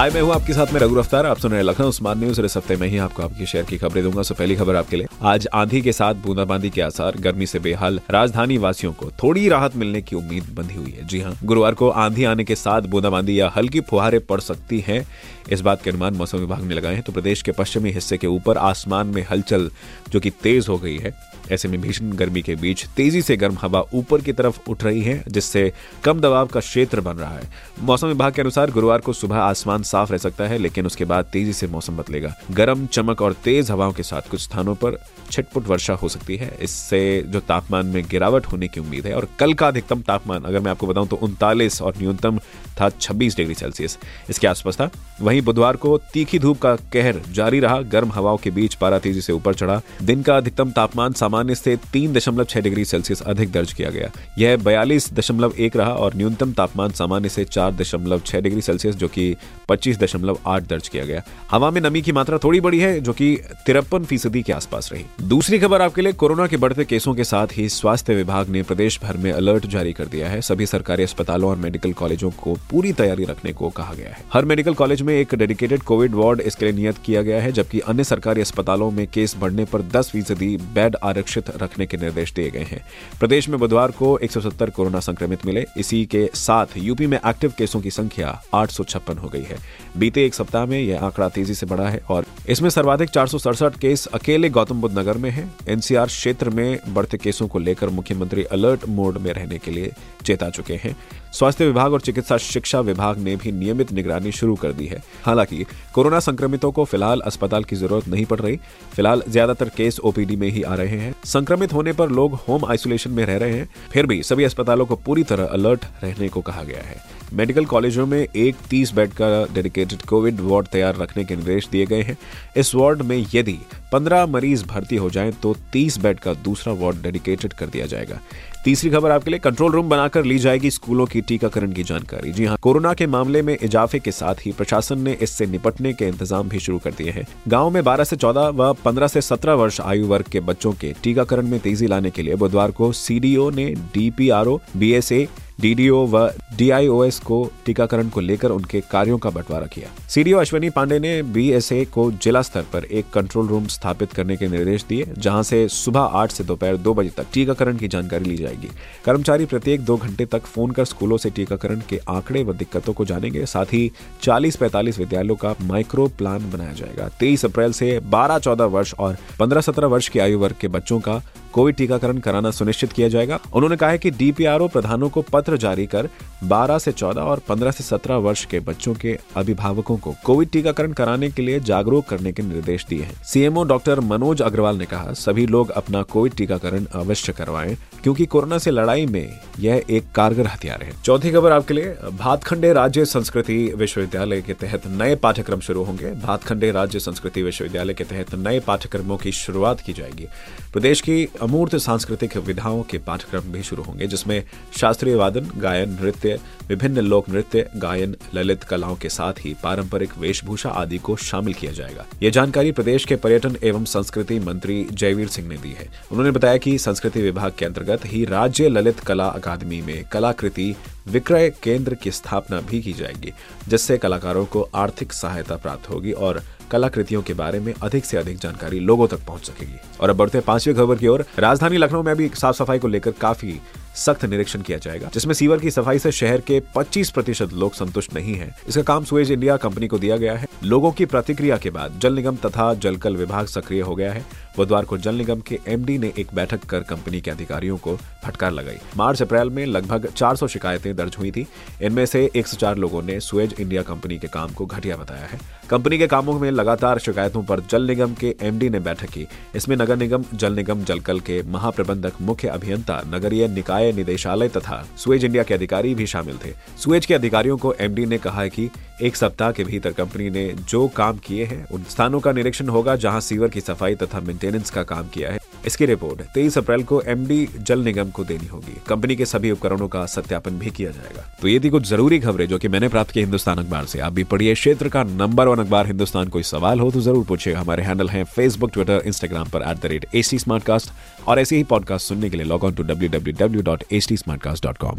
हाय, मैं हूँ आपके साथ में रघु अफ्तार आप सुन रहे लखनऊ स्मार्ट न्यूज़। और इस हफ़्ते में ही आपको आपके शहर की खबरें दूँगा। सो पहली खबर आपके लिए। आज आंधी के साथ बूंदाबांदी के आसार, गर्मी से बेहाल राजधानी वासियों को थोड़ी राहत मिलने की उम्मीद बंधी हुई है। जी हाँ गुरुवार को आंधी आने के साथ बूंदाबांदी या हल्की फुहारे पड़ सकती हैं। इस बात के अनुमान मौसम विभाग ने लगाए हैं तो प्रदेश के पश्चिमी हिस्से के ऊपर आसमान में हलचल जो कि तेज हो गई है। ऐसे में भीषण गर्मी के बीच तेज़ी से गर्म हवा ऊपर की तरफ़ उठ रही है, जिससे कम दबाव का क्षेत्र बन रहा है। मौसम विभाग के अनुसार गुरुवार को सुबह आसमान साफ़ रह सकता है, लेकिन उसके बाद तेज़ी से मौसम बदलेगा। गर्म, चमक और तेज हवाओं के साथ कुछ स्थानों पर छिटपुट वर्षा हो सकती है। इससे जो तापमान में गिरावट होने की उम्मीद है, और कल का अधिकतम तापमान, अगर मैं आपको बताऊँ तो उनतालीस और न्यूनतम था 26 डिग्री सेल्सियस। इसके आसपास था, वहीं बुधवार को तीखी धूप का कहर जारी रहा। गर्म हवाओं के बीच पारा तेज़ी से ऊपर चढ़ा। दिन का अधिकतम तापमान सामान्य से तीन दशमलव छह डिग्री सेल्सियस अधिक दर्ज किया गया। यह बयालीस दशमलव एक रहा और न्यूनतम तापमान सामान्य से चार दशमलव छह डिग्री सेल्सियस, जो कि पच्चीस दशमलव आठ दर्ज किया गया। हवा में नमी की मात्रा थोड़ी बड़ी है, जो कि तिरपन फ़ीसदी के आसपास रही। दूसरी खबर आपके लिए, कोरोना के बढ़ते केसों के साथ ही स्वास्थ्य विभाग ने प्रदेश भर में अलर्ट जारी कर दिया है। सभी सरकारी अस्पतालों और मेडिकल कॉलेजों को पूरी तैयारी रखने को कहा गया है। हर मेडिकल कॉलेज में एक डेडिकेटेड कोविड वार्ड इसके लिए नियत किया गया है, जबकि अन्य सरकारी अस्पतालों में केस बढ़ने पर 10 फ़ीसदी बेड आरक्षित रखने के निर्देश दिए गए हैं। प्रदेश में बुधवार को 170 कोरोना संक्रमित मिले, इसी के साथ यूपी में एक्टिव केसों की संख्या आठ सौ छप्पन हो गई है। बीते एक सप्ताह में यह आंकड़ा तेज़ी से बढ़ा है और इसमें सर्वाधिक चार सौ सड़सठ केस अकेले गौतम बुद्ध नगर में है। एनसीआर क्षेत्र में बढ़ते केसों को लेकर मुख्यमंत्री अलर्ट मोड में रहने के लिए चेता चुके हैं। स्वास्थ्य विभाग और चिकित्सा शिक्षा विभाग ने भी नियमित निगरानी शुरू कर दी है। हालाँकि, कोरोना संक्रमितों को फ़िलहाल अस्पताल की ज़रूरत नहीं पड़ रही। फ़िलहाल ज़्यादातर केस ओपीडी में ही आ रहे हैं। संक्रमित होने पर लोग होम आइसोलेशन में रह रहे हैं। फिर भी सभी अस्पतालों को पूरी तरह अलर्ट रहने को कहा गया है। मेडिकल कॉलेजों में एक तीस बेड का डेडिकेटेड कोविड वार्ड तैयार रखने के निर्देश दिए गए हैं। इस वार्ड में यदि 15 मरीज़ भर्ती हो जाएँ तो 30 बेड का दूसरा वार्ड डेडिकेटेड कर दिया जाएगा। तीसरी खबर आपके लिए कंट्रोल रूम बनाकर ली जाएगी स्कूलों की टीकाकरण की जानकारी। जी हाँ कोरोना के मामले में इजाफे के साथ ही प्रशासन ने इससे निपटने के इंतज़ाम भी शुरू कर दिए हैं। गाँव में 12 से 14 व 15 से 17 वर्ष आयु वर्ग के बच्चों के टीकाकरण में तेज़ी लाने के लिए बुधवार को सीडीओ ने डीपीआरओ, बीएसए डीडीओ व डीआईओएस को टीकाकरण को लेकर उनके कार्यों का बंटवारा किया। सीडीओ अश्वनी पांडे ने बीएसए को जिला स्तर पर एक कंट्रोल रूम स्थापित करने के निर्देश दिए, जहाँ से सुबह आठ से दोपहर दो बजे तक टीकाकरण की जानकारी ली जाएगी। कर्मचारी प्रत्येक दो घंटे तक फ़ोन कर स्कूलों से टीकाकरण के आंकड़े व दिक्कतों को जानेंगे। साथ ही चालीस पैंतालीस विद्यालयों का माइक्रो प्लान बनाया जाएगा। तेईस अप्रैल से बारह चौदह वर्ष और पंद्रह सत्रह वर्ष की आयु वर्ग के बच्चों का कोविड टीकाकरण कराना सुनिश्चित किया जाएगा। उन्होंने कहा है कि डीपीआरओ प्रधानों को पत्र जारी कर 12 से 14 और 15 से 17 वर्ष के बच्चों के अभिभावकों को कोविड टीकाकरण कराने के लिए जागरूक करने के निर्देश दिए हैं। सीएमओ डॉक्टर मनोज अग्रवाल ने कहा, सभी लोग अपना कोविड टीकाकरण अवश्य करवाएँ, क्योंकि कोरोना से लड़ाई में यह एक कारगर हथियार है। चौथी खबर आपके लिए, भातखंडे राज्य संस्कृति विश्वविद्यालय के तहत नए पाठ्यक्रम शुरू होंगे। भातखंडे राज्य संस्कृति विश्वविद्यालय के तहत नए पाठ्यक्रमों की शुरुआत की जाएगी। प्रदेश की अमूर्त सांस्कृतिक विधाओं के पाठ्यक्रम भी शुरू होंगे, जिसमें शास्त्रीय वादन, गायन, नृत्य, विभिन्न लोक नृत्य, गायन, ललित कलाओं के साथ ही पारंपरिक वेशभूषा आदि को शामिल किया जाएगा। ये जानकारी प्रदेश के पर्यटन एवं संस्कृति मंत्री जयवीर सिंह ने दी है। उन्होंने बताया कि संस्कृति विभाग के अंतर्गत ही राज्य ललित कला अकादमी में कलाकृति विक्रय केंद्र की स्थापना भी की जाएगी, जिससे कलाकारों को आर्थिक सहायता प्राप्त होगी और कलाकृतियों के बारे में अधिक से अधिक जानकारी लोगों तक पहुँच सकेगी। और अब बढ़ते हैं पांचवी खबर की ओर। राजधानी लखनऊ में भी साफ़ सफ़ाई को लेकर काफ़ी सख्त निरीक्षण किया जाएगा, जिसमें सीवर की सफ़ाई से शहर के 25 प्रतिशत लोग संतुष्ट नहीं हैं। इसका काम सुएज इंडिया कंपनी को दिया गया है। लोगों की प्रतिक्रिया के बाद जल निगम तथा जलकल विभाग सक्रिय हो गया है। बुधवार को जल निगम के एमडी ने एक बैठक कर कंपनी के अधिकारियों को फटकार लगाई। मार्च अप्रैल में लगभग 400 शिकायतें दर्ज हुई थी। इनमें से 104 लोगों ने सुएज इंडिया कंपनी के काम को घटिया बताया है। कंपनी के कामों में लगातार शिकायतों पर जल निगम के एमडी ने बैठक की। इसमें नगर निगम, जल निगम जलकल के महाप्रबंधक, मुख्य अभियंता, नगरीय निकाय निदेशालय तथा सुएज इंडिया के अधिकारी भी शामिल थे। सुएज के अधिकारियों को एमडी ने कहा है कि एक सप्ताह के भीतर कंपनी ने जो काम किए हैं, उन स्थानों का निरीक्षण होगा जहाँ सीवर की सफ़ाई तथा मेंटेनेंस का काम किया है। इसकी रिपोर्ट तेईस अप्रैल को एमडी जल निगम को देनी होगी। कंपनी के सभी उपकरणों का सत्यापन भी किया जाएगा। तो ये थी कुछ ज़रूरी खबरें जो कि मैंने प्राप्त की हिंदुस्तान अखबार से। आप भी पढ़िए क्षेत्र का नंबर वन अखबार। हिंदुस्तान कोई सवाल हो तो ज़रूर पूछिए। हमारे हैंडल है फेसबुक ट्विटर इंस्टाग्राम पर एट द रेट एच और ऐसे ही पॉडकास्ट सुनने के लिए log on to W W W dot H T smartcast dot com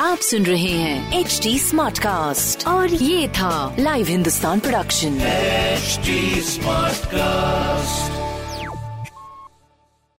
आप सुन रहे हैं एच डी स्मार्ट कास्ट और ये था live Hindustan production HD Smartcast.